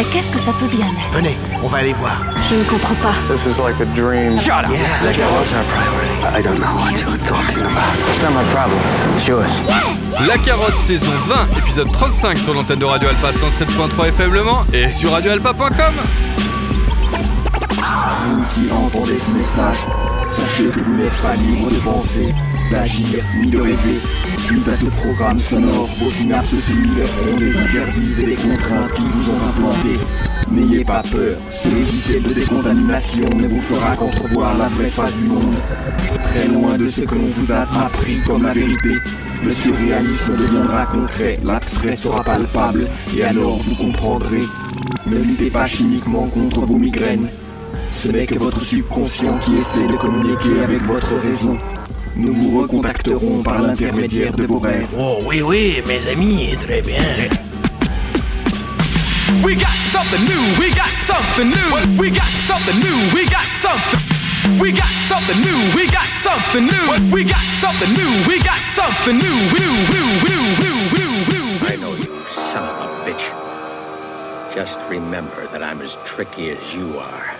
Mais qu'est-ce que ça peut bien être? Venez, on va aller voir. Je ne comprends pas. This is like a dream. Shut up. Yeah, La carotte, our priority? I don't know what you're talking about. It's not my problem. It's yours. La Carotte saison 20, épisode 35 sur l'antenne de Radio Alpa 107.3 FM Le Mans et sur radioalpa.com. Vous qui entendez ce message, sachez que vous n'êtes pas libre de penser, d'agir ni de rêver. Suite à ce programme sonore, vos synapses ont des interdits et des contraintes qui vous ont implantés. N'ayez pas peur, ce logiciel de décontamination ne vous fera qu'entrevoir la vraie face du monde. Très loin de ce que l'on vous a appris comme la vérité, le surréalisme deviendra concret, l'abstrait sera palpable, et alors vous comprendrez. Ne luttez pas chimiquement contre vos migraines. Ce n'est que votre subconscient qui essaie de communiquer avec votre raison. Nous vous recontacterons par l'intermédiaire de vos rêves. Oh oui, oui, mes amis, très bien. We got something new, we got something new. We got something new, we got something. We got something new, we got something new. We got something new, we got something new. New, new, new, new, new, new. I know you, son of a bitch. Just remember that I'm as tricky as you are.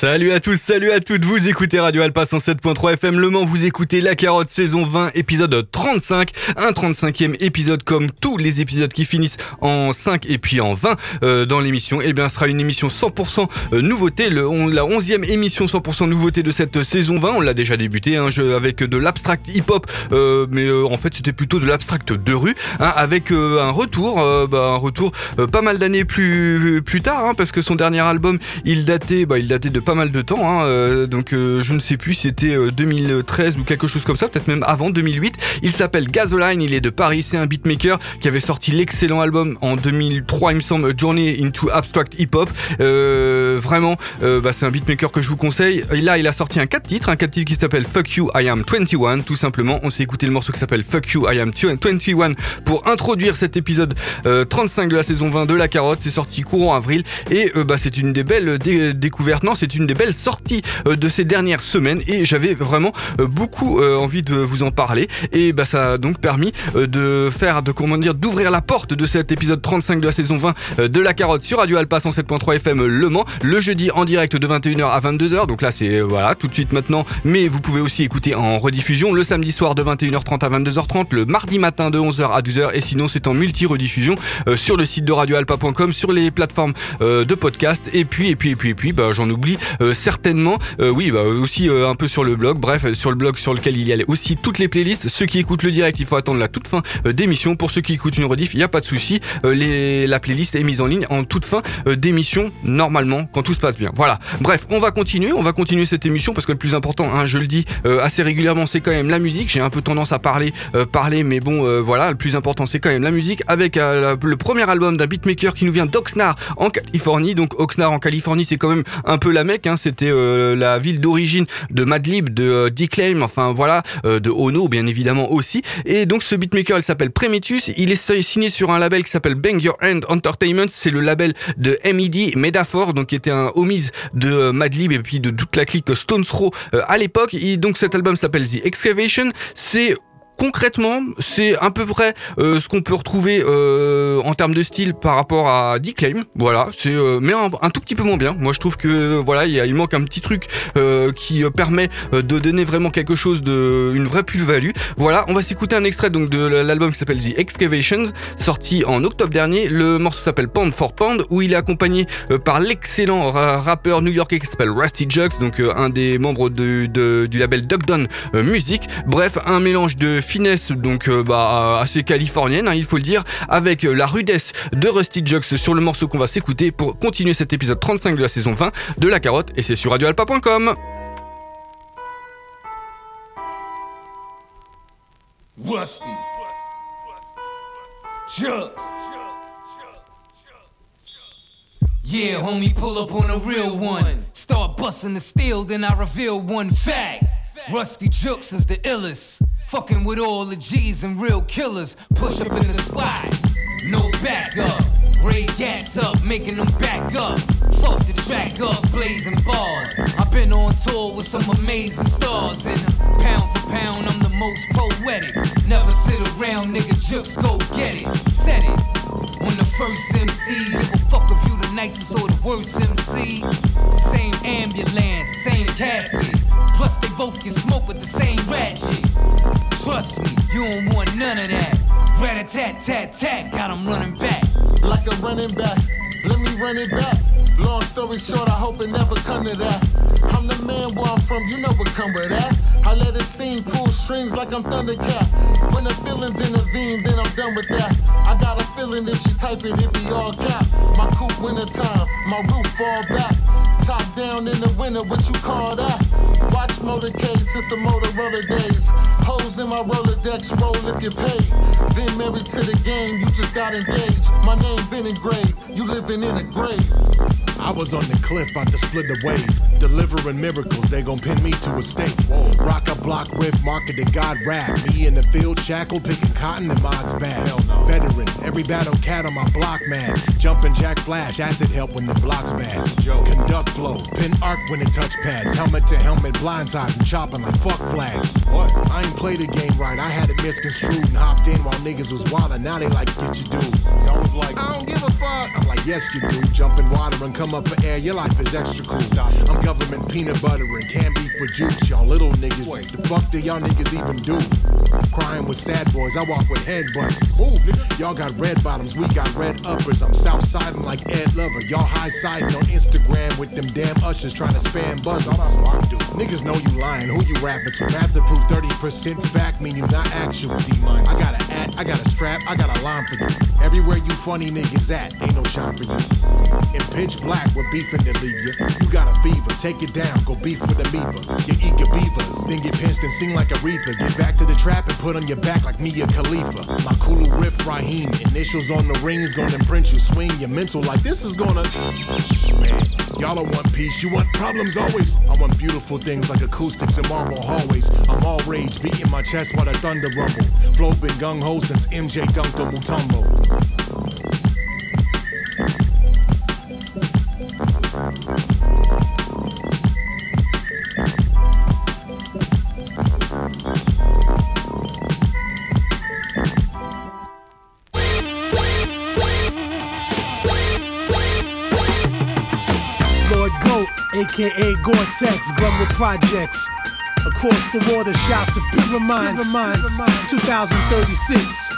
Salut à tous, salut à toutes, vous écoutez Radio Alpa 107.3 FM Le Mans, vous écoutez La Carotte saison 20 épisode 35, un 35e épisode comme tous les épisodes qui finissent en 5 et puis en 20 euh, dans l'émission, et bien ce sera une émission 100% euh, nouveauté, la 11e émission 100% nouveauté de cette saison 20, on l'a déjà débuté hein, je- avec de l'abstract hip-hop, euh, mais euh, en fait c'était plutôt de l'abstract de rue, hein, avec euh, un retour, euh, bah, un retour euh, pas mal d'années plus, plus tard, hein, parce que son dernier album il datait, bah, il datait de pas mal de temps. Hein, euh, donc euh, je ne sais plus, c'était 2013 ou quelque chose comme ça, peut-être même avant 2008. Il s'appelle Gasoline, il est de Paris, c'est un beatmaker qui avait sorti l'excellent album en 2003, il me semble, Journey into Abstract Hip Hop. vraiment, bah, c'est un beatmaker que je vous conseille. Là, il a sorti un 4 titres, un 4 titres qui s'appelle Fuck You, I Am 21, tout simplement. On s'est écouté le morceau qui s'appelle Fuck You, I Am 21 pour introduire cet épisode 35 de la saison 20 de La Carotte. C'est sorti courant avril et bah, c'est une des belles découvertes. Non, c'est une des belles sorties euh, de ces dernières semaines et j'avais vraiment euh, beaucoup euh, envie de vous en parler. Et bah, ça a donc permis de faire, de comment dire, d'ouvrir la porte de cet épisode 35 de la saison 20 de La Carotte sur Radio Alpa 107.3 FM Le Mans, le jeudi en direct de 21h à 22h. Donc là, c'est voilà, tout de suite maintenant. Mais vous pouvez aussi écouter en rediffusion le samedi soir de 21h30 à 22h30, le mardi matin de 11h à 12h. Et sinon, c'est en multi-rediffusion sur le site de radioalpa.com, sur les plateformes de podcast. Et puis, et puis, et puis, et puis, bah, j'en oublie certainement. Euh, oui, bah, aussi euh, un peu sur le blog. Bref, sur le blog sur lequel il y a aussi toutes les playlists. Ceux qui écoutent le direct, il faut attendre la toute fin d'émission. Pour ceux qui écoutent une rediff, il n'y a pas de souci. la playlist est mise en ligne en toute fin d'émission, normalement, quand tout se passe bien. Voilà. Bref, on va continuer. On va continuer cette émission parce que le plus important, hein, je le dis assez régulièrement, c'est quand même la musique. J'ai un peu tendance à parler, parler, mais bon, voilà, le plus important, c'est quand même la musique. Avec le premier album d'un beatmaker qui nous vient d'Oxnard en Californie. Donc Oxnard en Californie, c'est quand même un peu la Hein. C'était euh, la ville d'origine de Madlib, de euh, Declaim, enfin voilà, euh, de Ono bien évidemment aussi. Et donc ce beatmaker, il s'appelle Premitus. Il est signé sur un label qui s'appelle Bang Your Hand Entertainment. C'est le label de MED Metaphor, donc qui était un homies de Madlib et puis de toute la clique Stones Throw à l'époque. Et donc cet album s'appelle The Excavation. C'est concrètement, c'est à peu près euh, ce qu'on peut retrouver euh, en termes de style par rapport à Declaim. Voilà, c'est euh, mais un, tout petit peu moins bien. Moi, je trouve que voilà, il, manque un petit truc qui permet de donner vraiment quelque chose de une vraie plus-value. Voilà, on va s'écouter un extrait donc de l'album qui s'appelle The Excavations, sorti en octobre dernier. Le morceau s'appelle Pound for Pound, où il est accompagné par l'excellent rappeur new-yorkais qui s'appelle Rusty Jugs, donc un des membres du label Duck Music. Bref, un mélange de finesse donc euh, bah, assez californienne, hein, il faut le dire, avec la rudesse de Rusty Jux sur le morceau qu'on va s'écouter pour continuer cet épisode 35 de la saison 20 de La Carotte, et c'est sur radioalpa.com. Rusty. Yeah, homie, pull up on a real one. Start busting the steel, then I reveal one fact. Rusty Jukes is the illest. Fucking with all the G's and real killers. Push up in the spot, no backup. Raise gas up, making them back up. Fuck the track up, blazing bars. I've been on tour with some amazing stars. And pound for pound, I'm the most poetic. Never sit around, nigga, just go get it. Set it. On the first MC, give a fuck if you the nicest or the worst MC. Same ambulance, same casket. Plus they both get smoke with the same ratchet. Trust me, you don't want none of that. Rat a tat tat tat, got him running back. Like a running back, let me run it back. Long story short, I hope it never come to that. I'm the man where I'm from, you know what come with that. I let it sing, pull strings like I'm Thundercat. When the feelings intervene, then I'm done with that. I got a feeling if she type it, it be all cap. My coupe winter time, my roof fall back. Top down in the winter, what you call that? Watch motorcade since the Motorola days. Hoes in my Rolodex, roll if you pay. Been married to the game, you just got engaged. My name been engraved, you living in a grave. I was on the cliff, about to split the wave. Delivering miracles, they gon' pin me to a stake. Rock a block with market marketed God rap. Me in the field, shackled, picking cotton in mods bad. Veteran, every battle cat on my block, man. Jumping jack flash, acid help when the block's bad. Conduct flow, pin arc when it touch pads. Helmet to helmet, blindsides and chopping like fuck flags. What? I ain't played the game right, I had it misconstrued and hopped in while niggas was wildin'. Now they like get you dude. Y'all was like, I don't give a fuck. I'm like, yes you do. Jumping water and come up for air, your life is extra cool. Style. I'm government peanut butter and can't be for juice. Y'all little niggas What The fuck do y'all niggas even do? Crying with sad boys, I walk with head busters. Y'all got red bottoms, we got red uppers. I'm south siding like Ed Lover. Y'all high siding on Instagram with them damn ushers trying to spam buzzers. Niggas know you lying, who you rapping to? Math to prove 30% fact mean you not actual D-money. I got a at, I got a strap, I got a line for you. Everywhere you funny niggas at, ain't no shine for you. In pitch black, we're beefing to leave you. You got a fever, take it down, go beef with amoeba. You eat your beavers, then get pinched and sing like Aretha. Get back to the trap and put on your back like me Mia Khalifa. My Kulu riff Raheem, initials on the rings gonna imprint you. Swing your mental like this is gonna. Man, y'all don't want peace, you want problems always. I want beautiful things like acoustics and marble hallways. I'm all rage, beating my chest while the thunder rumble. Flow been gung ho since MJ dunked on Mutombo. Aka Gore-Tex, Glumwood Projects. Across the water, shouts of Pure Minds, 2036.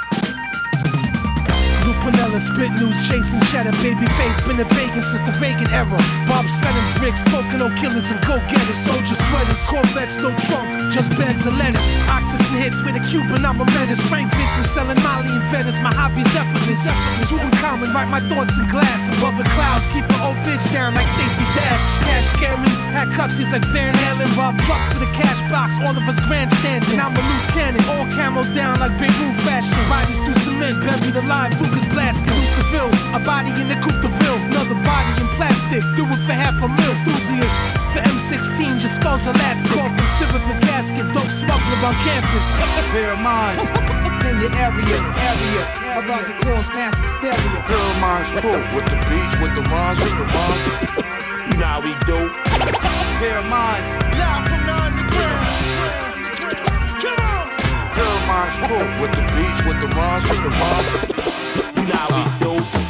Lou Piniella spit news, chasing cheddar, baby face, been a bacon since the Reagan era. Bob sledding bricks, poking on killers and go-getters, soldier sweaters, Corvettes, no trunk, just bags of lettuce. Oxygen hits with a Cuban, I'm a menace. Frank Vincent selling Molly in Venice, my hobby's effortless. Tutankhamun, write my thoughts in glass above the clouds, keep an old bitch down like Stacey Dash. Cash scamming, had cussies like Van Halen, Rob trucks for the cash box, all of us grandstanding. I'm a loose cannon, all camo down like Beirut fashion. Bodies through cement, buried alive, Lucas blasting. New Seville, a body in the Coupe de Ville, another body in plastic. Do it for half a mil, enthusiast. For M16, your skull's elastic. Coffin, syrup and gaskets, dope smuggler on campus. Pair of minds in your area, area. About to cross massive stereo. Pair of minds cool with the beats, with the rhymes, with the rhymes. You know how we do. Pair of minds. Live from the underground. Come on. Pair of minds cool with the beats, with the rhymes, with the rhymes. now we.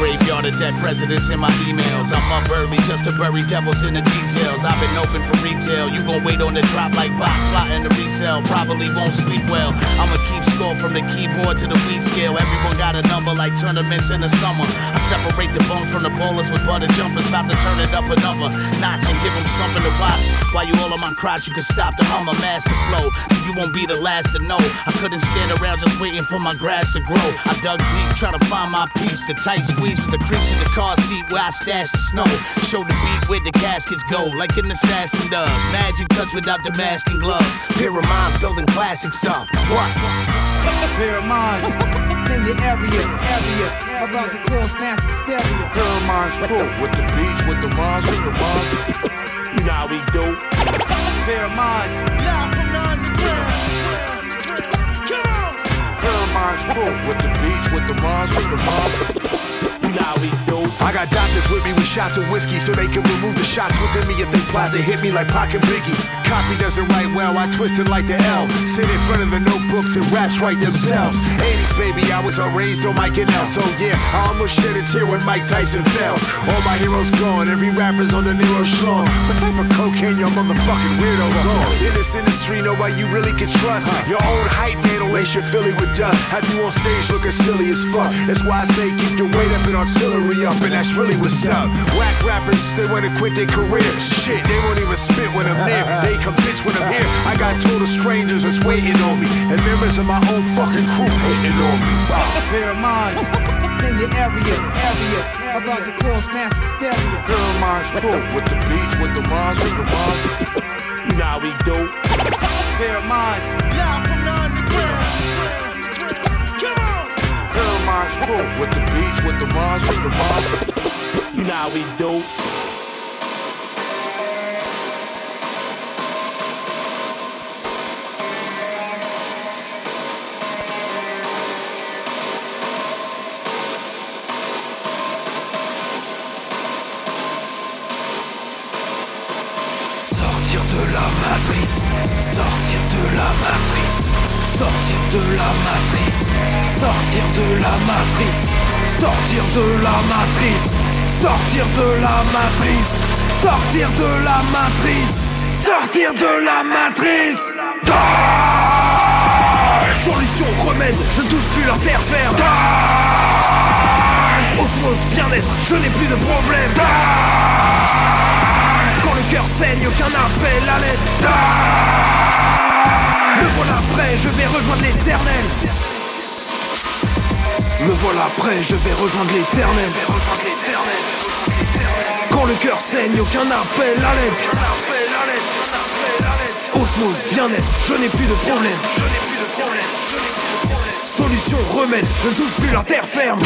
Graveyard of dead presidents in my emails. I'm up early just to bury devils in the details. I've been open for retail. You gon' wait on the drop like box slotting the resale. Probably won't sleep well. I'ma keep score from the keyboard to the weed scale. Everyone got a number like tournaments in the summer. I separate the bone from the bowlers with butter jumpers. About to turn it up another notch and give them something to watch. While you all on my crotch, you can stop the hummer master flow. So you won't be the last to know. I couldn't stand around just waiting for my grass to grow. I dug deep, trying to find my piece. The tight squeeze with the crease in the car seat where I stash the snow. Show the beat where the caskets go, like an assassin does. Magic touch without the mask and gloves. Pair of minds building classics up. What? Pair of minds in your area, area. About to cross massive stereo. Pair of minds cool with the beats, with the rhymes, with the rhymes. You know how we do. Pair of minds. Live from the underground. Come on. Pair of minds cool with the beats, with the rhymes, with the rhymes. How we do. I got doctors with me with shots of whiskey so they can remove the shots within me if they plot to hit me like Pocket Biggie. Copy doesn't write well, I twist it like the L. Sit in front of the notebooks and raps write themselves. 80s baby, I was raised on Mike and L. So yeah, I almost shed a tear when Mike Tyson fell. All my heroes gone, every rapper's on the Nero schlong. What type of cocaine your motherfucking weirdos on? In this industry, nobody you really can trust. Your own hype man will lace your Philly with dust. Have you on stage looking silly as fuck. That's why I say keep your weight up and artillery up, and that's really what's up. Whack rappers, they wanna quit their career. Shit, they won't even spit when I'm near. They come bitch when I'm here. I got total strangers that's waiting on me, and members of my own fucking crew hating on me. Wow. Pair in your area, area. About to cross massive stereo. Pair of cool with the beats, with the rhymes, with the rhymes. You know we do. Pair of. Live Minds cool with the beats, with the rhymes, with the rhymes. You know how we do. Sortir de la matrice, sortir de la matrice, sortir de la matrice, sortir de la matrice, sortir de la matrice, sortir de la matrice, sortir de la matrice, sortir de la matrice. Solution, remède, je ne touche plus leur terre ferme. Osmose, bien-être, je n'ai plus de problème. Quand le cœur saigne, aucun appel à l'aide. Me voilà prêt, je vais rejoindre l'éternel. Me voilà prêt, je vais rejoindre l'éternel. Quand le cœur saigne, aucun appel à l'aide. Osmose, bien-être, je n'ai plus de problème. Solution, remède, je ne touche plus la terre ferme.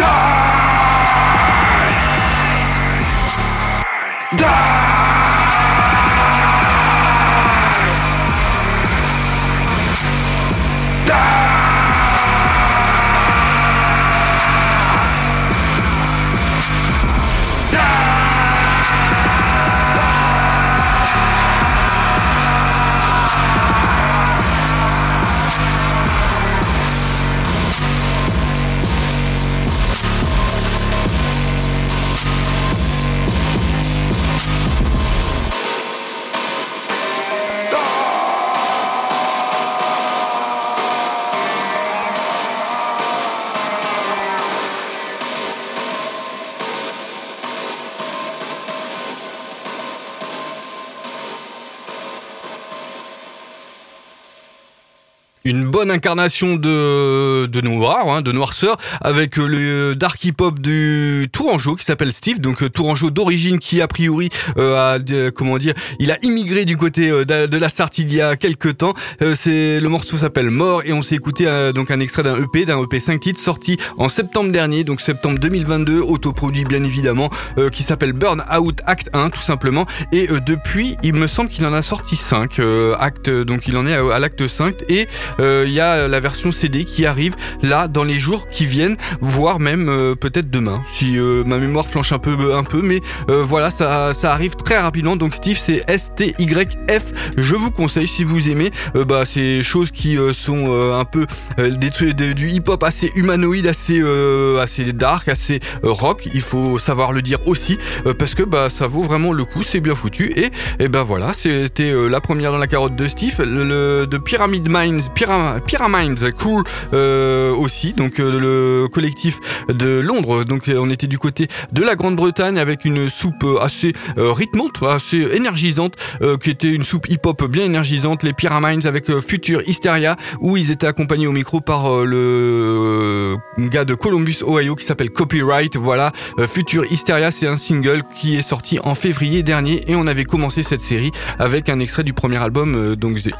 Une bonne incarnation de, de noir, hein, de noirceur, avec euh, le dark hip-hop du Tourangeau qui s'appelle Steve, donc euh, Tourangeau d'origine qui a priori euh, a, comment dire, il a immigré du côté euh, de, la Sarthe il y a quelques temps. Euh, c'est le morceau s'appelle Mort et on s'est écouté euh, donc un extrait d'un EP, d'un EP 5 titres sorti en septembre dernier, donc septembre 2022, autoproduit bien évidemment, euh, qui s'appelle Burn Out Act 1 tout simplement. Et euh, depuis, il me semble qu'il en a sorti 5 euh, actes, donc il en est à, à l'acte 5 et euh, il y a la version CD qui arrive là dans les jours qui viennent, voire même euh, peut-être demain, si euh, ma mémoire flanche un peu, un peu, mais euh, voilà, ça, arrive très rapidement. Donc Steve, c'est S-T-Y-F. Je vous conseille si vous aimez, euh, bah, ces choses qui euh, sont euh, un peu euh, du hip-hop assez humanoïde, assez, euh, dark, assez euh, rock. Il faut savoir le dire aussi, euh, parce que bah, ça vaut vraiment le coup, c'est bien foutu. Et, et ben voilà, c'était euh, la première dans la carotte de Steve, le- de Pyramid Minds, Pyra- Pyramids Crew euh, aussi, donc euh, le collectif de Londres. Donc euh, on était du côté de la Grande-Bretagne avec une soupe assez rythmante, assez énergisante, qui était une soupe hip-hop bien énergisante, les Pyramids avec Future Hysteria, où ils étaient accompagnés au micro par le gars de Columbus, Ohio, qui s'appelle Copyright. Voilà, Future Hysteria, c'est un single qui est sorti en février dernier, et on avait commencé cette série avec un extrait du premier album, donc The,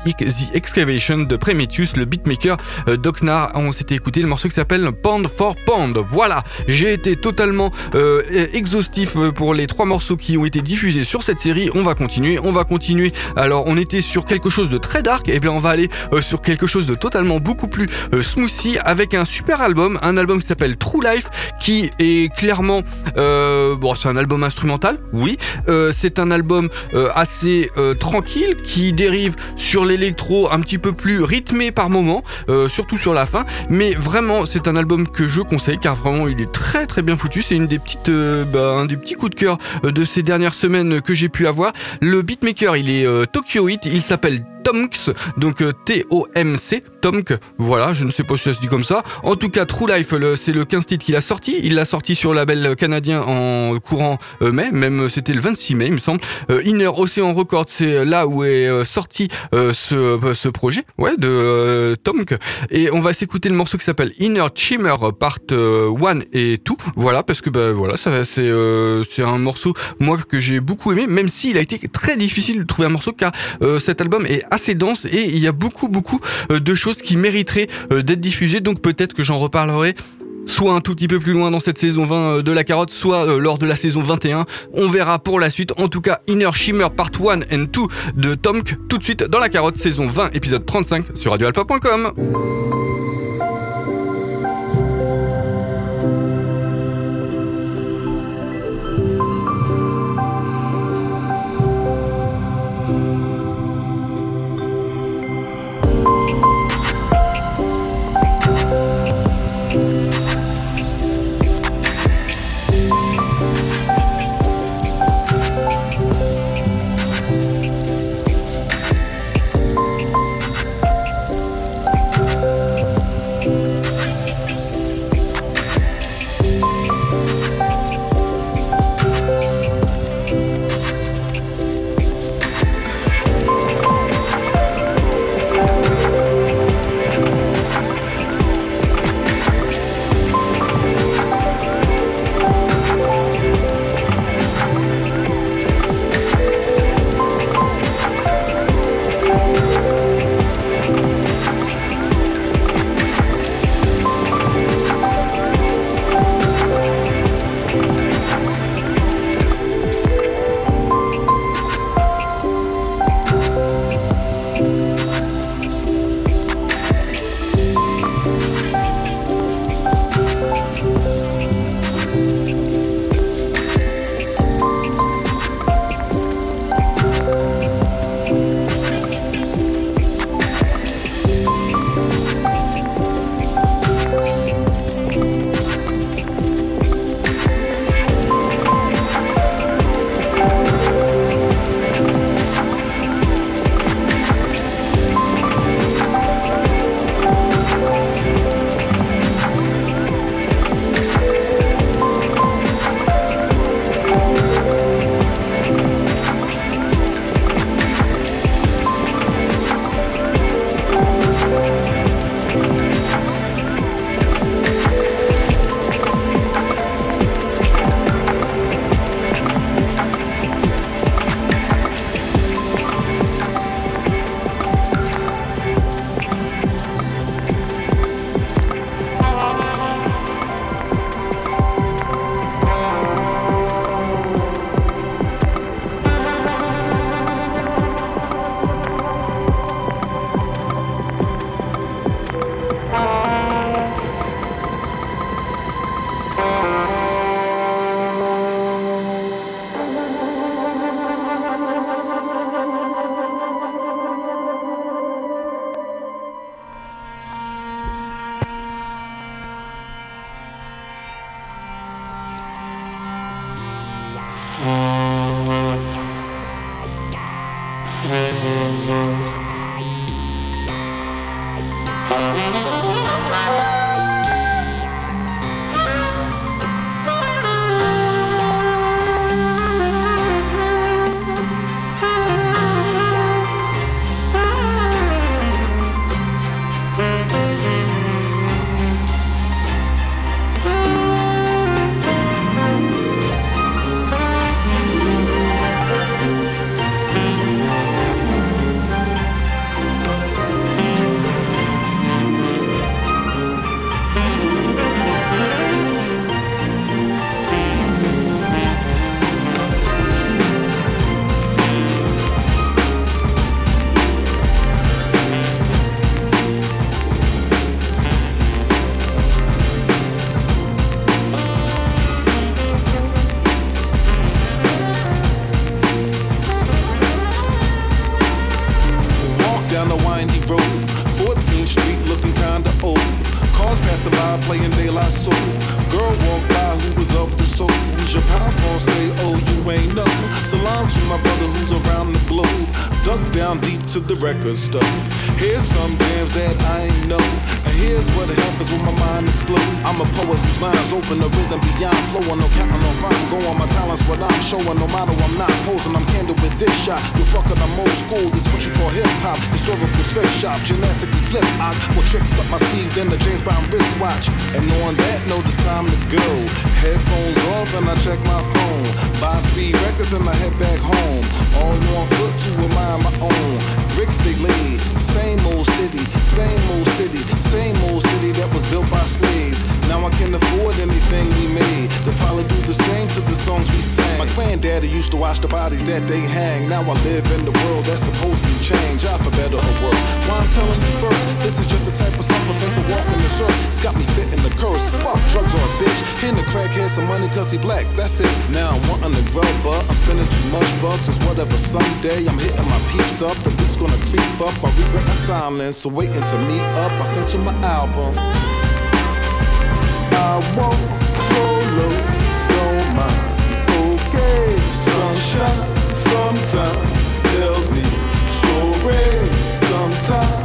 Excavation de Le beatmaker euh, d'Oxnard. On s'était écouté le morceau qui s'appelle Pound for Pound. Voilà, j'ai été totalement euh, exhaustif euh, pour les trois morceaux qui ont été diffusés sur cette série. On va continuer, on va continuer. Alors, on était sur quelque chose de très dark, et bien on va aller sur quelque chose de totalement beaucoup plus smoothie avec un super album, un album qui s'appelle True Life, qui est clairement, bon, c'est un album instrumental, oui. C'est un album assez tranquille qui dérive sur l'électro un petit peu plus rythmé par moment, euh, surtout sur la fin. Mais vraiment, c'est un album que je conseille car vraiment il est très très bien foutu. C'est une des petites, euh, bah, un des petits coups de cœur euh, de ces dernières semaines que j'ai pu avoir. Le beatmaker, il est Tokyo Hit, il s'appelle Tomks, donc euh, T-O-M-C, Tomk, voilà, je ne sais pas si ça se dit comme ça. En tout cas, True Life, c'est le 15 titre qu'il a sorti. Il l'a sorti sur le label canadien en courant euh, mai, même euh, c'était le 26 mai, il me semble. Inner Ocean Records, c'est là où est sorti ce, ce projet, ouais, de Tomk. Et on va s'écouter le morceau qui s'appelle Inner Shimmer Part 1 et 2. Voilà, parce que bah, voilà, c'est un morceau moi que j'ai beaucoup aimé, même s'il a été très difficile de trouver un morceau car cet album est assez dense et il y a beaucoup beaucoup euh, de choses qui mériteraient euh, d'être diffusées. Donc peut-être que j'en reparlerai soit un tout petit peu plus loin dans cette saison 20 euh, de la carotte, soit lors de la saison 21. On verra pour la suite. En tout cas, Inner Shimmer Part 1 and 2 de Tomk, tout de suite dans la carotte, saison 20, épisode 35 sur radioalpa.com. 14th Street looking. Passing by playing La Soul. Girl walked by who was up the soul. Who's your powerful say, oh, you ain't know. Salam to my brother who's around the globe. Duck down deep to the record store. Here's some jams that I ain't know. And here's what happens when my mind explodes. I'm a poet whose mind's open to rhythm beyond flowing. No counting no fine. go on my talents, what I'm showing. No matter I'm not posing, I'm candid with this shot. You fucking, I'm old school. This what you call hip hop. Historical thrift shop. Gymnastically flip. I will tricks up my sleeve, then the James Brown wristwatch. And on that note, it's time to go. Headphones off and I check my phone. Buy three records and I head back home. All on foot to remind my own. Bricks they laid. Same old city, same old city, same old city that was built by slaves. Now I can afford anything we made. They'll probably do the same to the songs we sang. My granddaddy used to watch the bodies that they hang. Now I live in the world that's supposedly change. I for better or worse. Why I'm telling you first, this is just the type of stuff I think will walk in the circle. It's got me fitting the curse. Fuck drugs or a bitch. Hand the crackhead some money cause he black. That's it. Now I'm wanting to grow, but I'm spending too much bucks. It's whatever someday I'm hitting my peeps up. The beat's gonna creep up. I regret my silence. So waiting to meet up. I sent you my album. I won't go low, don't mind. Okay, sunshine sometimes tells me stories. Sometimes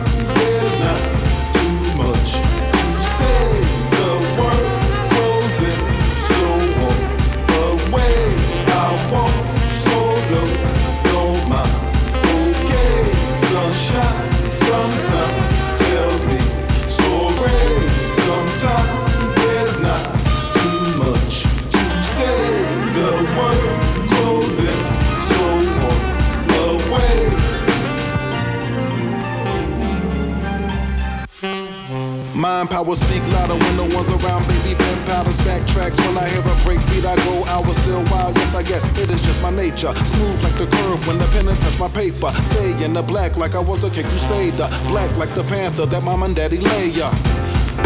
Power speak louder when no one's around. Baby pen powder smack tracks. When I hear a break beat, I go I was still wild. Yes, I guess it is just my nature. Smooth like the curve when the pen and touch my paper. Stay in the black like I was King Crusader. Black like the panther that mom and daddy lay ya.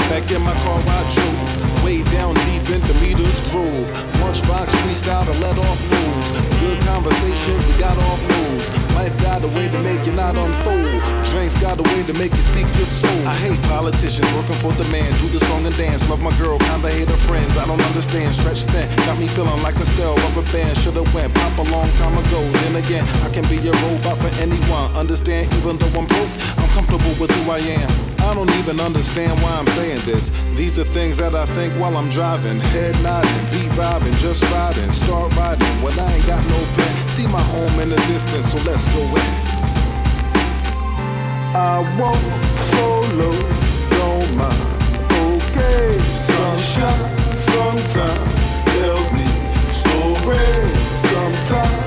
Back in my car I drove, way down deep in the meters groove. Lunchbox freestyle to let off loads. Good conversations, we got off loads. Life got a way to make you not unfold. Drinks got a way to make you speak your soul. I hate politicians working for the man. Do the song and dance. Love my girl, kinda hate her friends. I don't understand. Stretch thin, got me feeling like a stale rubber band. Should've went pop a long time ago. Then again, I can be a robot for anyone. Understand? Even though I'm broke, I'm comfortable with who I am. I don't even understand why I'm saying this. These are things that I think while I'm driving. Head nodding, beat vibing, just riding. Start riding when I ain't got no pen. See my home in the distance, so let's go in. I won't solo, don't mind. Okay, sunshine sometimes tells me stories. Sometimes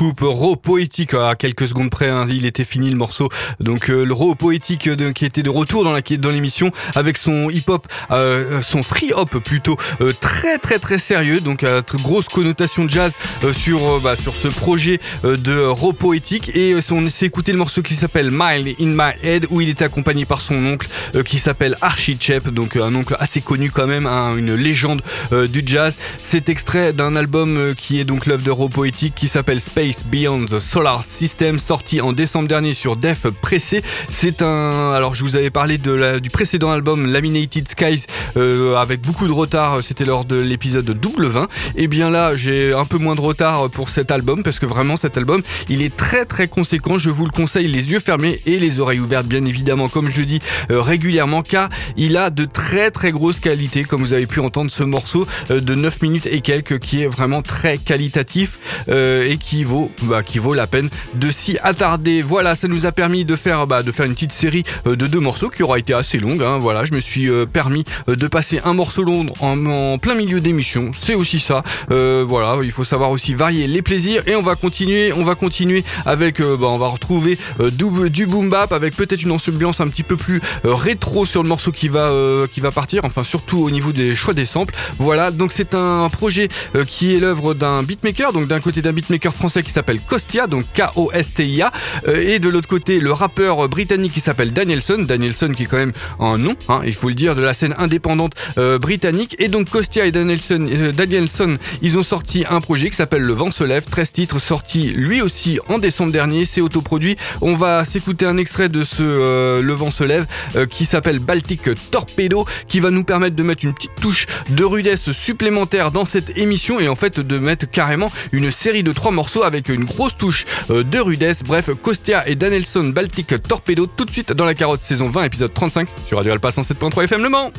coupe, raw poétique à quelques secondes près, hein, il était fini le morceau. Donc euh, le raw poétique qui était de retour dans la dans l'émission avec son hip-hop, euh, son free hop plutôt euh, très très très sérieux. Donc grosse connotation jazz sur bah, sur ce projet de raw poétique et on s'est écouté le morceau qui s'appelle Mile in My Head où il était accompagné par son oncle qui s'appelle Archie Chep, donc un oncle assez connu quand même, hein, une légende du jazz. C'est extrait d'un album qui est donc l'œuvre de raw poétique qui s'appelle Space Beyond the Solar System, sorti en décembre dernier sur Def Pressé. C'est un. Alors, je vous avais parlé de la, du précédent album Laminated Skies euh, avec beaucoup de retard. C'était lors de l'épisode double 20. Et bien là, j'ai un peu moins de retard pour cet album parce que vraiment, cet album, il est très très conséquent. Je vous le conseille, les yeux fermés et les oreilles ouvertes, bien évidemment, comme je dis euh, régulièrement, car il a de très très grosses qualités, comme vous avez pu entendre ce morceau euh, de 9 minutes et quelques, qui est vraiment très qualitatif. Et qui vaut, bah, qui vaut la peine de s'y attarder. Voilà, ça nous a permis de faire, bah, de faire une petite série euh, de deux morceaux qui aura été assez longue. Hein. Voilà, je me suis euh, permis de passer un morceau long en, plein milieu d'émission. C'est aussi ça. voilà, il faut savoir aussi varier les plaisirs et on va continuer, on va continuer avec, bah, on va retrouver du, du boom bap avec peut-être une ambiance un petit peu plus rétro sur le morceau qui va, qui va partir. Enfin, surtout au niveau des choix des samples. Voilà, donc c'est un projet qui est l'œuvre d'un beatmaker, donc d'un côté d'un beatmaker français qui s'appelle Kostia, donc K-O-S-T-I-A, euh, et de l'autre côté le rappeur britannique qui s'appelle Danielson, Danielson qui est quand même un nom, hein, il faut le dire, de la scène indépendante euh, britannique, et donc Kostia et Danielson, euh, Danielson, ils ont sorti un projet qui s'appelle Le Vent se lève, 13 titres sortis lui aussi en décembre dernier, c'est autoproduit, on va s'écouter un extrait de ce Le Vent se lève qui s'appelle Baltic Torpedo, qui va nous permettre de mettre une petite touche de rudesse supplémentaire dans cette émission et en fait de mettre carrément une série de trois morceaux avec une grosse touche euh, de rudesse. Bref, Kostia et Danielson Baltic Torpedo tout de suite dans la carotte saison 20 épisode 35 sur Radio Alpha 107.3 FM Le Mans.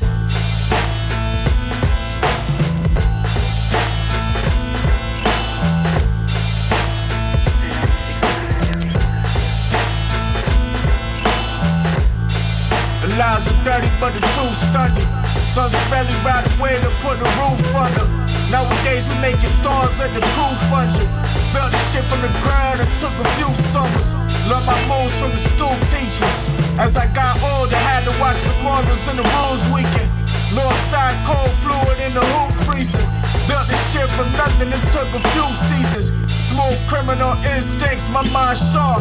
Nowadays we making stars, let the crew fund you. Built this shit from the ground and took a few summers. Learned my moves from the stool teachers. As I got older, had to watch the morals and the rules weekend. Northside cold fluid in the hoop freezing. Built this shit from nothing and took a few seasons. Smooth criminal instincts, my mind sharp.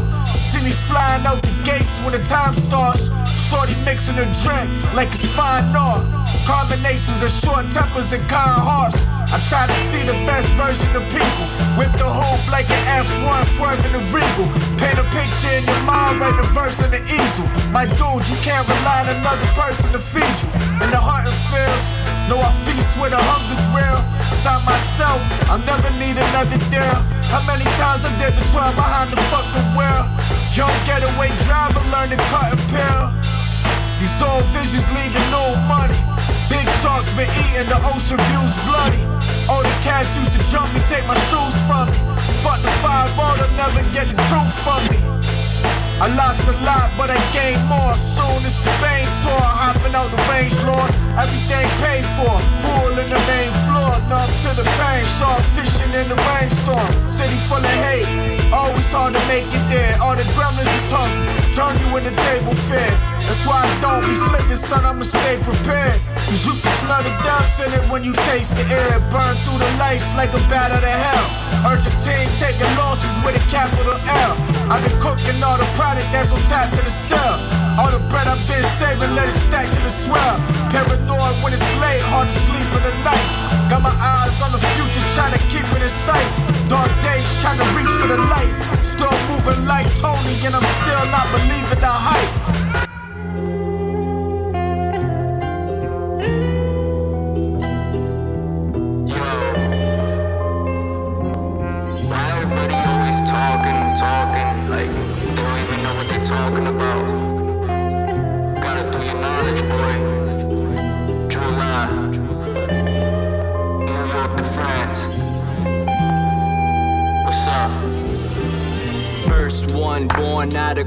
See me flying out the gates when the time starts. Shorty mixing a drink like it's fine art. Combinations of short tempers and kind hearts. I try to see the best version of people. Whip the hoop like an F1 swerving the regal. Paint a picture in your mind, write the verse on the easel. My dude, you can't rely on another person to feed you. In the heart and feels, know I feast where the hunger's real. Inside myself, I'll never need another deal. How many times I did between behind the fucking wheel? Young getaway driver, learn to cut and peel. These old visions to no money. Big sharks been eating, the ocean views bloody. All the cats used to jump me, take my shoes from me. Fuck the five all, they'll never get the truth from me. I lost a lot, but I gained more. Soon as Spain tour, hopping out the range, Lord. Everything paid for, pool in the main Numb to the pain, shark fishing in the rainstorm. City full of hate, always hard to make it there. All the gremlins is hungry, turn you into table fare. That's why I don't be slipping, son, I'ma stay prepared. Cause you can smell the death in it when you taste the air. Burn through the lights like a bat out of hell. Urgent team taking losses with a capital L. I've been cooking all the product that's on tap in the cell. All the bread I've been saving, let it stack to the swell. Paranoid when it's late, hard to sleep in the night. Got my eyes on the future, trying to keep it in sight. Dark days, trying to reach for the light. Still moving like Tony, and I'm still not believing the hype.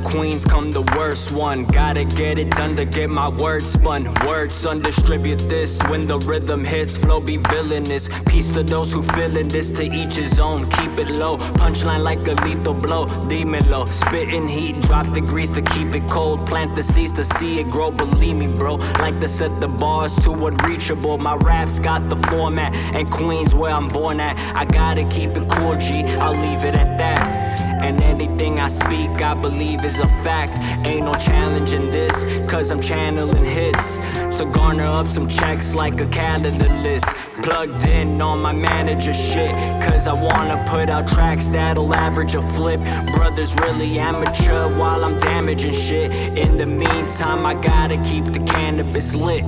Queens, come the worst one. Gotta get it done to get my words spun. Words undistribute this when the rhythm hits. Flow be villainous. Peace to those who feeling this to each his own. Keep it low. Punchline like a lethal blow. Demon low. Spitting heat. Drop degrees to keep it cold. Plant the seeds to see it grow. Believe me, bro. Like to set the bars to unreachable. My raps got the format. And Queens where I'm born at. I gotta keep it cool, G. I'll leave it at that. And anything I speak, I believe is a fact. Ain't no challenge in this, cause I'm channeling hits. To garner up some checks like a calendar list. Plugged in on my manager shit, cause I wanna put out tracks that'll average a flip. Brothers really amateur while I'm damaging shit. In the meantime, I gotta keep the cannabis lit.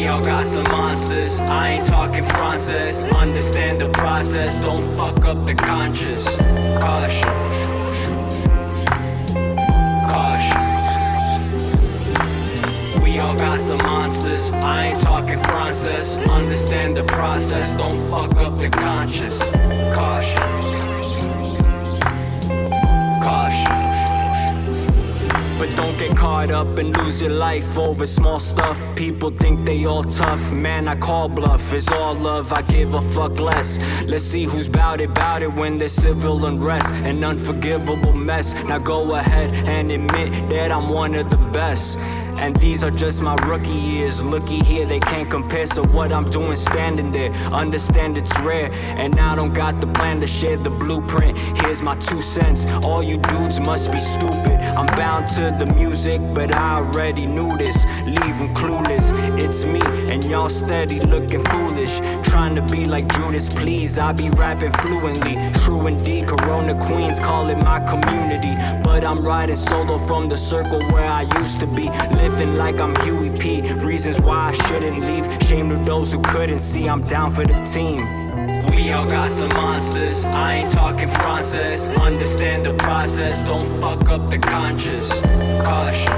We all got some monsters. I ain't talking Francis. Understand the process. Don't fuck up the conscious. Caution. Caution. We all got some monsters. I ain't talking Francis. Understand the process. Don't fuck up the conscious. Caution. Get caught up and lose your life over small stuff. People think they all tough. Man, I call bluff. It's all love. I give a fuck less. Let's see who's bout it, bout it when there's civil unrest. An unforgivable mess. Now go ahead and admit that I'm one of the best. And these are just my rookie years. Looky here, they can't compare. So what I'm doing standing there, understand it's rare. And I don't got the plan to share the blueprint. Here's my two cents. All you dudes must be stupid. I'm bound to the music, but I already knew this. Leave 'em clueless. It's me, and y'all steady looking foolish. Trying to be like Judas, please. I be rapping fluently. True indeed, Corona Queens call it my community. But I'm riding solo from the circle where I used to be. Living like I'm Huey P. Reasons why I shouldn't leave. Shame to those who couldn't see. I'm down for the team. We all got some monsters. I ain't talking Francis. Understand the process. Don't fuck up the conscious. Caution.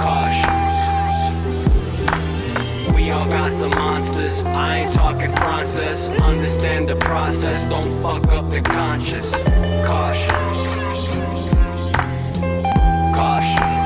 Caution. We all got some monsters. I ain't talking Francis. Understand the process. Don't fuck up the conscious. Caution. Caution.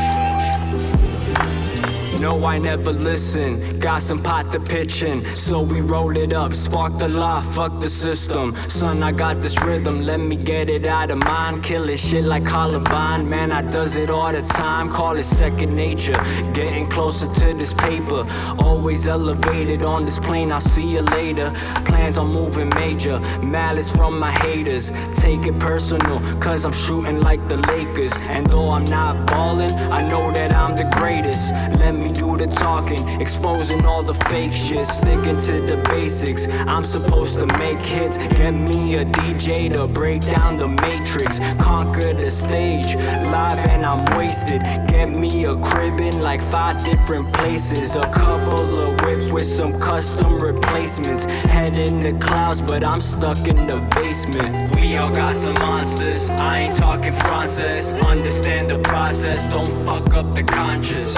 No, I never listen. Got some pot to pitch in, so we roll it up. Spark the law, fuck the system. Son, I got this rhythm, let me get it out of mind. Kill it shit like Columbine. Man, I does it all the time. Call it second nature. Getting closer to this paper. Always elevated on this plane, I'll see you later. Plans on moving major. Malice from my haters. Take it personal, cause I'm shooting like the Lakers. And though I'm not balling, I know that I'm the greatest. Let me do the talking, exposing all the fake shit, sticking to the basics. I'm supposed to make hits, get me a DJ to break down the matrix, conquer the stage, live and I'm wasted. Get me a crib in like five different places, a couple of whips with some custom replacements. Head in the clouds, but I'm stuck in the basement. We all got some monsters, I ain't talking Francis. Understand the process, don't fuck up the conscious.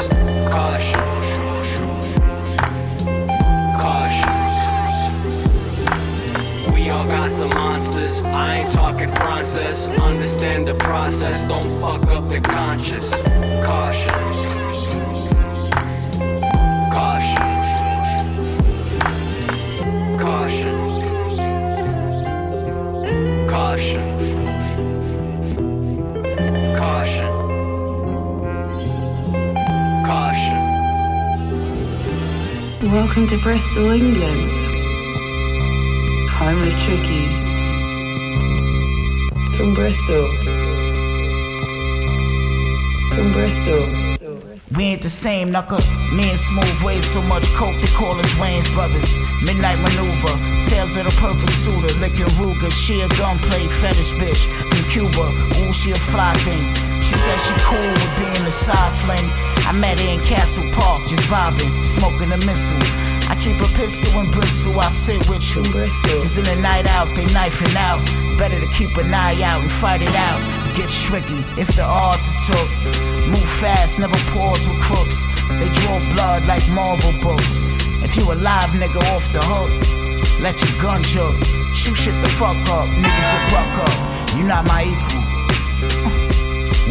Caution. Caution. We all got some monsters. I ain't talking. Understand the process. Don't fuck up the conscious. Caution. Welcome to Bristol, England. Of Tricky. From Bristol. From Bristol. We ain't the same, knuckle. Me and Smoovth ways so much coke, they call us Wayans brothers. Midnight maneuver, tales of the perfect suitor, licking Ruger. She a gunplay fetish bitch from Cuba. Ooh, she a fly thing. She said she cool with being a side fling. I met her in Castle Park, just vibing, smoking a missile. I keep a pistol in Bristol, I sit with you. Cause in the night out, they knifing out. It's better to keep an eye out and fight it out. Get tricky if the odds are took. Move fast, never pause with crooks. They draw blood like Marvel books. If you a live nigga off the hook, let your gun joke. Shoot shit the fuck up, niggas will buck up. You not my equal.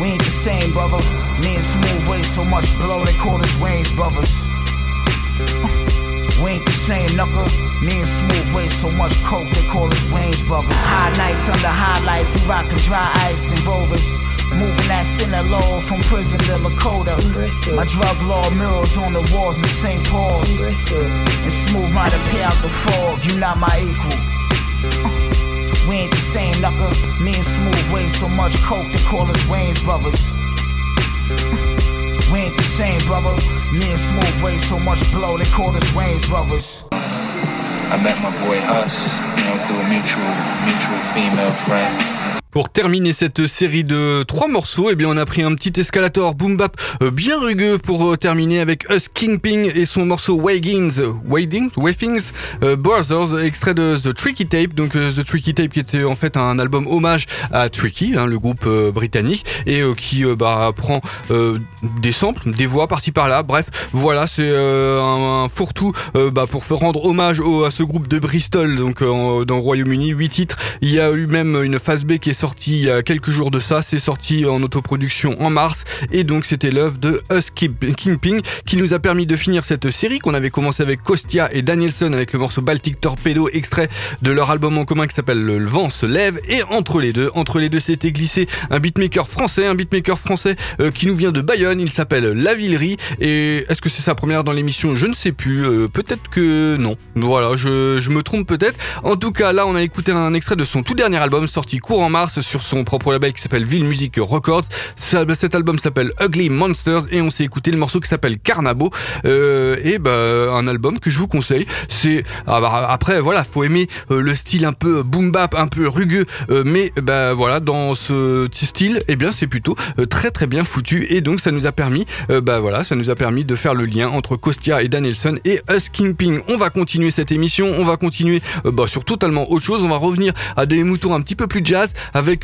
We ain't same, brother. Me and Smoovth way so much below, they call us Wayans brothers. We ain't the same, knuckle. Me and Smoovth way so much coke, they call us Wayans brothers. High nights under highlights, we rockin' dry ice and rovers. Moving that sinner low from prison to Lakota. My drug law mirrors on the walls in St. Paul's. And Smoovth might appear out the fog, you not my equal. We ain't the same, knuckle. Me and Smoovth way so much coke, they call us Wayans brothers. We ain't the same, brother. Me and Smoovth way so much blow, they call us Wayans brothers. I met my boy Hus, you know, through a mutual, mutual female friend. Pour terminer cette série de trois morceaux, eh bien on a pris un petit escalator boom bap euh, bien rugueux pour euh, terminer avec Us Kingping et son morceau Wagings, Wadings, Wafings euh, Brothers, extrait de The Tricky Tape. Donc The Tricky Tape qui était en fait un album hommage à Tricky, hein, le groupe britannique, et qui bah, prend des samples, des voix par-ci par-là. Bref, voilà, c'est un, fourre-tout bah, pour rendre hommage à ce groupe de Bristol, donc dans le Royaume-Uni. Huit titres. Il y a eu même une phase B qui est sortie il y a quelques jours de ça. C'est sorti en autoproduction en mars. Et donc c'était l'œuvre de Us Kingping qui nous a permis de finir cette série qu'on avait commencé avec Kostia et Danielson avec le morceau Baltic Torpedo, extrait de leur album en commun qui s'appelle Le vent se lève. Et entre les deux, entre les deux, s'était glissé un beatmaker français, un beatmaker français euh, qui nous vient de Bayonne. Il s'appelle La Villerie. Et est-ce que c'est sa première dans l'émission? Je ne sais plus. Euh, peut-être que non. Voilà, je, je me trompe peut-être. En tout cas, là, on a écouté un extrait de son tout dernier album sorti court en mars sur son propre label qui s'appelle Ville Music Records. Ça- cet album s'appelle Ugly Monsters et on s'est écouté le morceau qui s'appelle Carnabo. Euh, et bah, un album que je vous conseille. C'est ah bah, après voilà, faut aimer euh, le style un peu boom bap, un peu rugueux, euh, mais bah voilà, dans ce style, eh bien c'est plutôt très très bien foutu et donc ça nous a permis, bah voilà, ça nous a permis de faire le lien entre Kostia et Danielson et Us Kingping. On va continuer cette émission, on va continuer bah, sur totalement autre chose. On va revenir à des moutons un petit peu plus jazz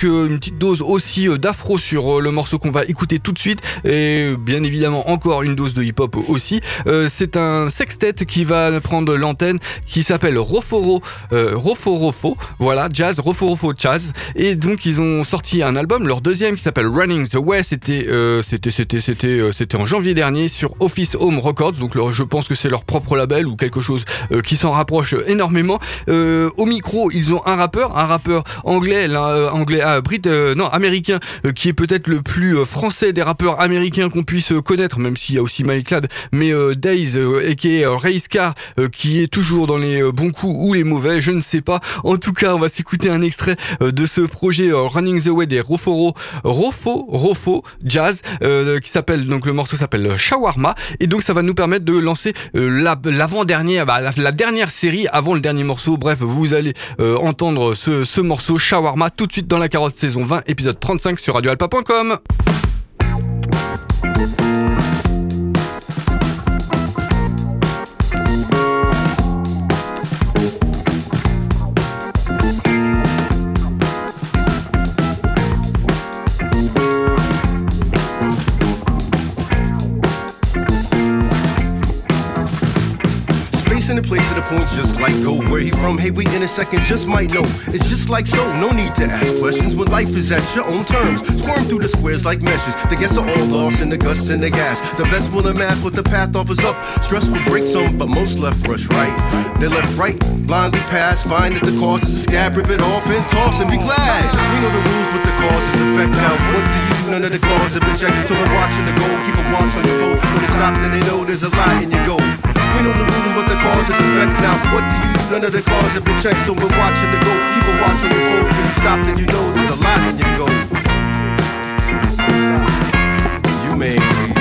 euh, une petite dose aussi euh, d'afro sur euh, le morceau qu'on va écouter tout de suite et bien évidemment encore une dose de hip-hop aussi. C'est un sextet qui va prendre l'antenne qui s'appelle Roforo Roforofo, voilà, jazz, Roforofo jazz et donc ils ont sorti un album, leur deuxième qui s'appelle Running the Way, c'était c'était c'était c'était c'était en janvier dernier sur Office Home Records. Donc je pense que c'est leur propre label ou quelque chose qui s'en rapproche énormément. Au micro, ils ont un rappeur, un rappeur anglais, là, anglais, ah, brit, euh, non, américain, euh, qui est peut-être le plus euh, français des rappeurs américains qu'on puisse connaître, même s'il y a aussi Mike Ladd, mais Days, aka euh, Ray Scar, euh, qui est toujours dans les bons coups ou les mauvais, je ne sais pas. En tout cas, on va s'écouter un extrait de ce projet Running the Way des Roforo, Rofo, Rofo Jazz, qui s'appelle donc le morceau s'appelle Shawarma, et donc ça va nous permettre de lancer la- l'avant-dernière, bah, la, dernière série avant le dernier morceau. Bref, vous allez entendre ce morceau Shawarma tout de suite dans la carotte saison 20, épisode 35 sur radioalpa.com. from? Hey, we in a second just might know. It's just like so, no need to ask questions when life is at your own terms. Squirm through the squares like meshes. The guests are all lost in the gusts and the gas. The best will amass what the path offers up. Stressful break some, but most left rush right. They left right, blindly pass. Find that the cause is a scab, rip it off and toss and be glad. We know the rules with the cause causes effect. Now, what do you? None of the cause have been checked. So we're watching the goal. Keep a watch on your goal. When it's stop, then they know there's a lie in your goal. We know the rules, what the cause is effect. Now, what do you? None of the cars have been checked. So we're watching the goal. Keep a watch on your foe. When you stop, then you know there's a lie in your goal. You may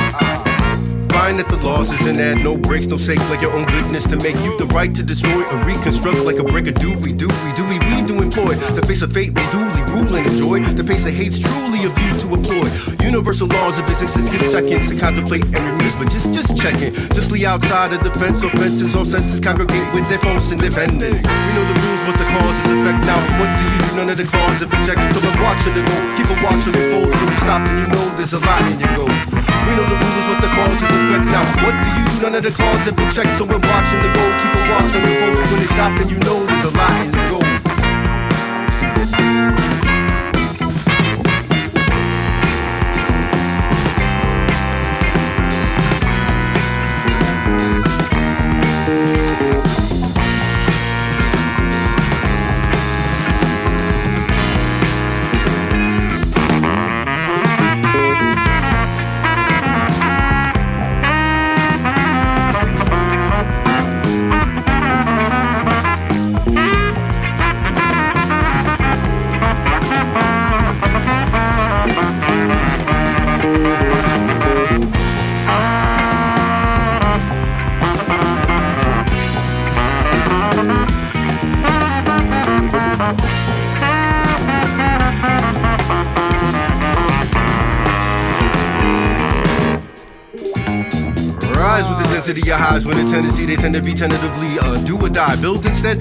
Find that the laws is and add no breaks, no safe like your own goodness to make you the right to destroy or reconstruct like a break of do we do we do we we do employ the face of fate we duly rule and enjoy the pace of hate's truly a view to employ. Universal laws of physics give seconds to contemplate and reminisce but just just checking just lay outside of the fence offenses all senses congregate with their phones and defending we know the rules what the causes affect. Now what do you do? None of the cause been checked so I'm watching the goal keep a watch on the fold stop and you know there's a lot in your goal we know the rules what the causes affect now what do you do? None of the cause have been checked so we're watching the goal keep a watch the fold when they stop and you know there's a lot tend to be tentatively uh, do or die. Build instead,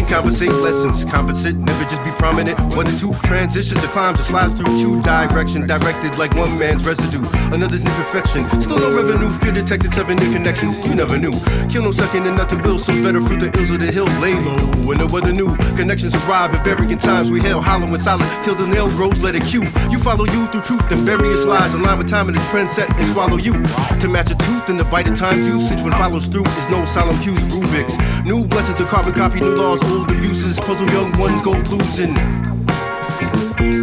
can conversate lessons. Compensate, never just be prominent. One or two transitions or climbs or slides through two direction, directed like one man's residue. Another's imperfection. Still no revenue, fear detected, seven new connections. You never knew. Kill no second and nothing built, so better fruit the ills of the hill. Lay low when the weather new. Connections arrive at varying times. We hail hollow and solid till the nail grows, let it cue. You follow you through truth and various lies. Align with time and the trend set and swallow you. To match a tooth and the bite of time's usage when follows through is no solemn cues, Rubik's. New blessings of carbon copy, new laws, old abuses. Puzzle young ones go losing.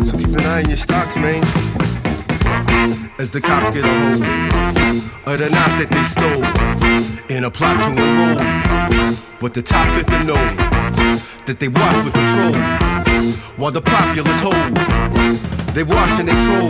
So keep an eye on your stocks, man. As the cops get a hold of the knock that they stole in a plot to enroll. But the top 50 know that they watch with control while the populace hold. They watch and they troll.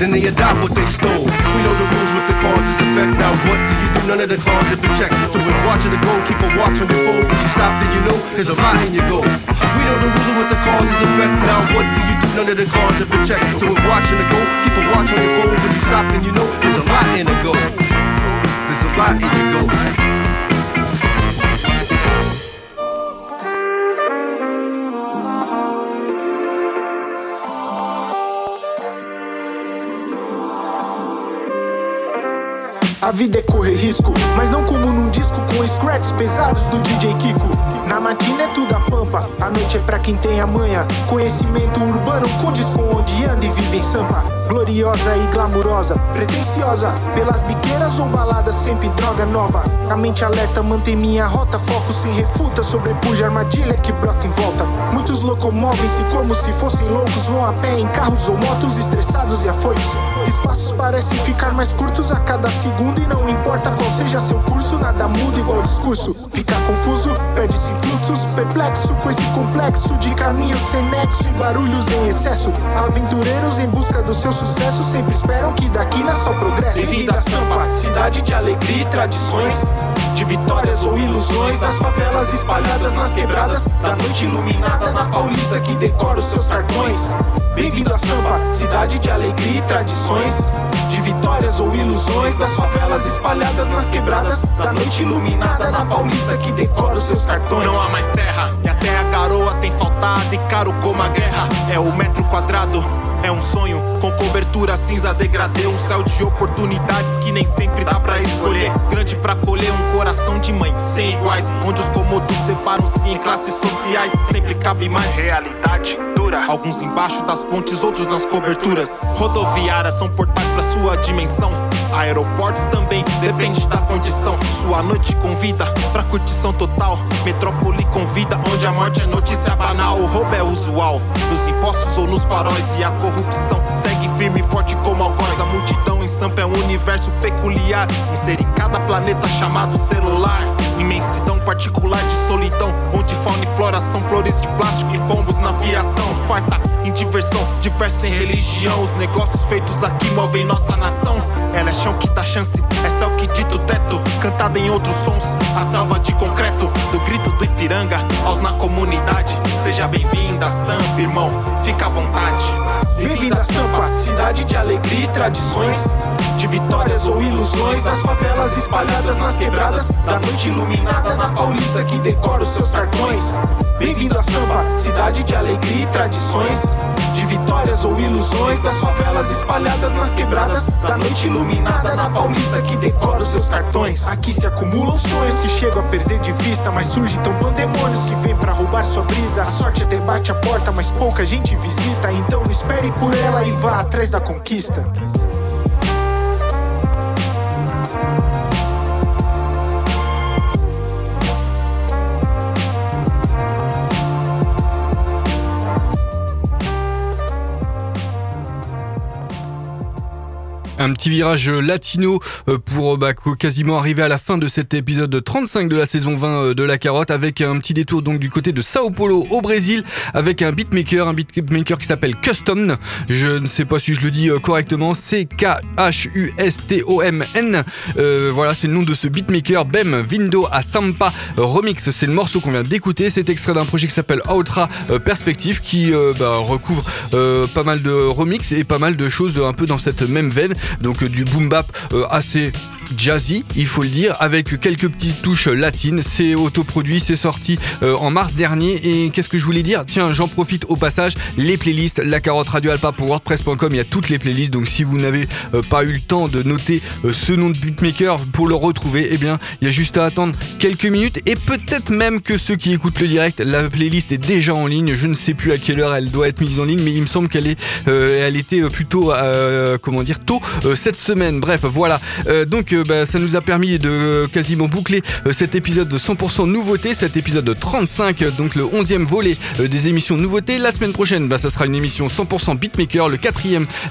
Then they adopt what they stole. We know the with the causes effect. Now what do you do? None of the claws have been checked. So when watching the go, keep a watch on your phone. When you stop, then you know there's a lot in your goal. We know the rules with the causes effect. Now what do you do? None of the claws have been checked. So when watching the go, keep a watch on your phone. When you stop, then you know there's a lot in the go. There's a lot in your go. A vida é correr risco, mas não como num disco com scratches pesados do DJ Kiko. Na matina é tudo a pampa, a noite é pra quem tem a manha. Conhecimento urbano condiz com onde anda e vive em sampa. Gloriosa e glamurosa, pretensiosa, pelas biqueiras ou baladas, sempre droga nova. A mente alerta, mantém minha rota, foco sem refuta, sobrepuja a armadilha que brota em volta. Muitos locomovem-se como se fossem loucos, vão a pé em carros ou motos, estressados e afoitos. Parecem ficar mais curtos a cada segundo e não importa qual seja seu curso, nada muda igual discurso. Fica confuso, perde-se fluxos, perplexo com esse complexo de caminhos sem nexo e barulhos em excesso. Aventureiros em busca do seu sucesso sempre esperam que daqui nasça o progresso. Bem-vindo a Sampa, cidade de alegria e tradições. De vitórias ou ilusões das favelas espalhadas nas quebradas da noite iluminada na Paulista que decora os seus cartões. Bem-vindo a Sampa, cidade de alegria e tradições. De vitórias ou ilusões das favelas espalhadas nas quebradas da noite iluminada na Paulista que decora os seus cartões. Não há mais terra e até a garoa tem faltado e caro como a guerra. É o metro quadrado. É um sonho com cobertura cinza degradê Um céu de oportunidades que nem sempre dá pra escolher. Grande pra colher um coração de mãe sem iguais. Onde os cômodos separam-se em classes sociais Sempre cabe mais realidade dura. Alguns embaixo das pontes, outros nas coberturas. Rodoviárias são portais pra sua dimensão Aeroportos também, depende da condição. Sua noite convida pra curtição total. Metrópole convida, onde a morte é notícia banal. O roubo é usual, nos impostos ou nos faróis. E a corrupção segue firme e forte como algoz. A multidão em Sampa é um universo peculiar. Um ser cada planeta chamado celular. Imensidão particular de solidão, onde fauna e flora são flores de plástico e pombos na fiação. Farta em diversão, diversa em religião. Os negócios feitos aqui movem nossa nação. Ela é chão que dá chance, é céu que dita o teto. Cantada em outros sons, a selva de concreto. Do grito do Ipiranga aos na comunidade. Seja bem-vinda, Sampa, irmão, fica à vontade. Bem-vindo a Sampa, cidade de alegria e tradições. De vitórias ou ilusões das favelas espalhadas nas quebradas da noite iluminada na Paulista que decora os seus cartões. Bem-vindo a Sampa, cidade de alegria e tradições. De vitórias ou ilusões das favelas espalhadas nas quebradas da noite iluminada na Paulista que decora os seus cartões. Aqui se acumulam sonhos que chegam a perder de vista, mas surgem tão pandemônios que vêm pra roubar sua brisa. A sorte até bate a porta, mas pouca gente visita. Então espere por ela e vá atrás da conquista. Un petit virage latino euh, pour bah, quasiment arriver à la fin de cet épisode 35 de la saison 20 euh, de La Carotte avec un petit détour donc du côté de Sao Paulo au Brésil avec un beatmaker, un beatmaker qui s'appelle Custom. Je ne sais pas si je le dis euh, correctement, c'est K-H-U-S-T-O-M-N. Euh, voilà, c'est le nom de ce beatmaker. Bem Vindo a Sampa Remix, c'est le morceau qu'on vient d'écouter. C'est extrait d'un projet qui s'appelle Outra Perspective qui bah, recouvre pas mal de remix et pas mal de choses un peu dans cette même veine donc euh, du boom bap euh, assez jazzy, il faut le dire, avec quelques petites touches latines. C'est autoproduit, c'est sorti euh, en mars dernier. Et qu'est-ce que je voulais dire? Tiens, j'en profite au passage, les playlists, la carotte radio alpa pour WordPress.com, il y a toutes les playlists. Donc si vous n'avez euh, pas eu le temps de noter euh, ce nom de beatmaker pour le retrouver, eh bien, il y a juste à attendre quelques minutes. Et peut-être même que ceux qui écoutent le direct, la playlist est déjà en ligne. Je ne sais plus à quelle heure elle doit être mise en ligne, mais il me semble qu'elle est, était plutôt, comment dire, tôt cette semaine. Bref, voilà. donc, bah, ça nous a permis de quasiment boucler cet épisode de 100% nouveauté, cet épisode de 35, donc le 11e volet des émissions nouveautés. La semaine prochaine, bah, ça sera une émission 100% beatmaker, le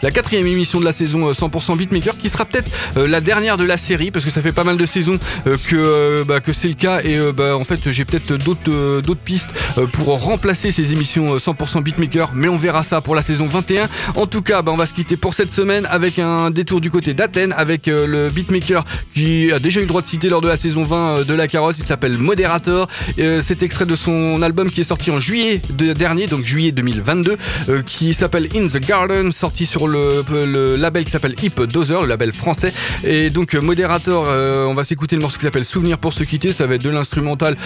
la quatrième émission de la saison 100% beatmaker, qui sera peut-être la dernière de la série, parce que ça fait pas mal de saisons que, bah, que c'est le cas, et en fait j'ai peut-être d'autres d'autres pistes pour remplacer ces émissions 100% beatmaker, mais on verra ça pour la saison 21. En tout cas, on va se quitter pour cette semaine avec un détour du côté d'Athènes, avec le beatmaker qui a déjà eu le droit de citer lors de la saison 20 de La Carotte. Il s'appelle Moderator. Euh, c'est extrait de son album qui est sorti en juillet de, dernier, donc juillet 2022, euh, qui s'appelle In the Garden, sorti sur le, label qui s'appelle Hip Dozer, le label français. Et donc Moderator, euh, on va s'écouter le morceau qui s'appelle Souvenir pour se quitter. Ça va être de l'instrumental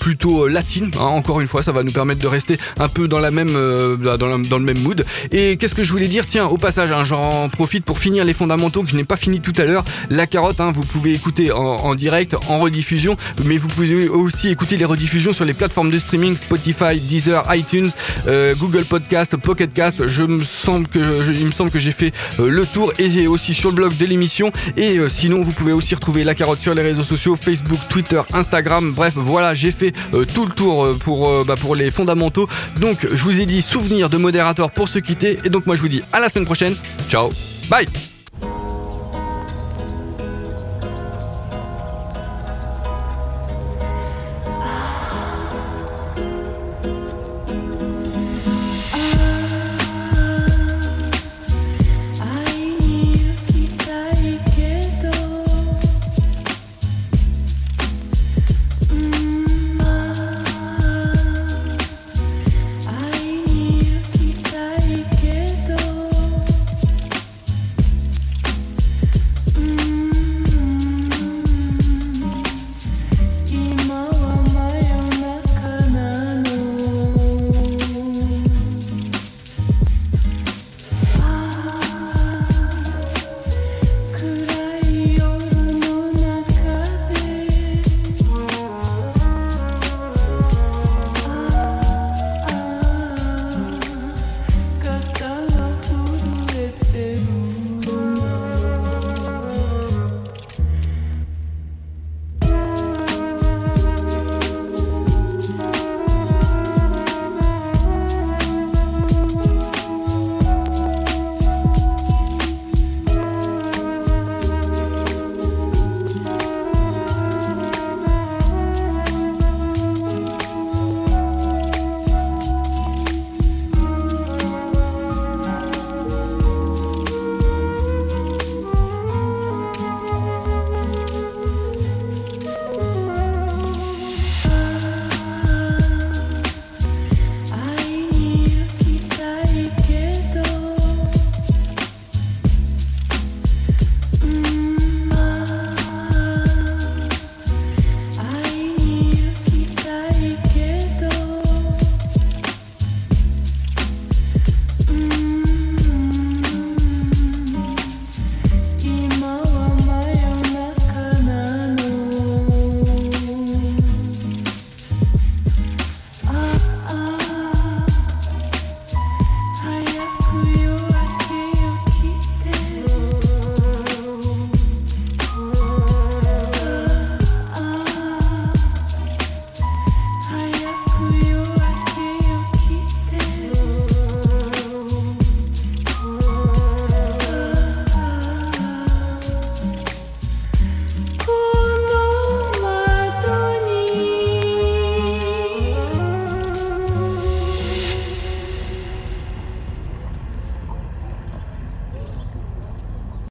plutôt latine. Hein, encore une fois, ça va nous permettre de rester un peu dans dans, le même mood. Et qu'est-ce que je voulais dire? Tiens, au passage, hein, j'en profite pour finir les fondamentaux que je n'ai pas fini tout à l'heure. La carotte, hein, vous pouvez écouter en, direct, en rediffusion, mais vous pouvez aussi écouter les rediffusions sur les plateformes de streaming Spotify, Deezer, iTunes, euh, Google Podcast, Pocket Cast. Je me que il me semble que j'ai fait euh, le tour et aussi sur le blog de l'émission. Et euh, sinon, vous pouvez aussi retrouver la carotte sur les réseaux sociaux Facebook, Twitter, Instagram. Bref, voilà, j'ai fait tout le tour pour bah, pour les fondamentaux. Donc, je vous ai dit souvenir de modérateur pour se quitter. Et donc, moi, je vous dis à la semaine prochaine. Ciao, bye.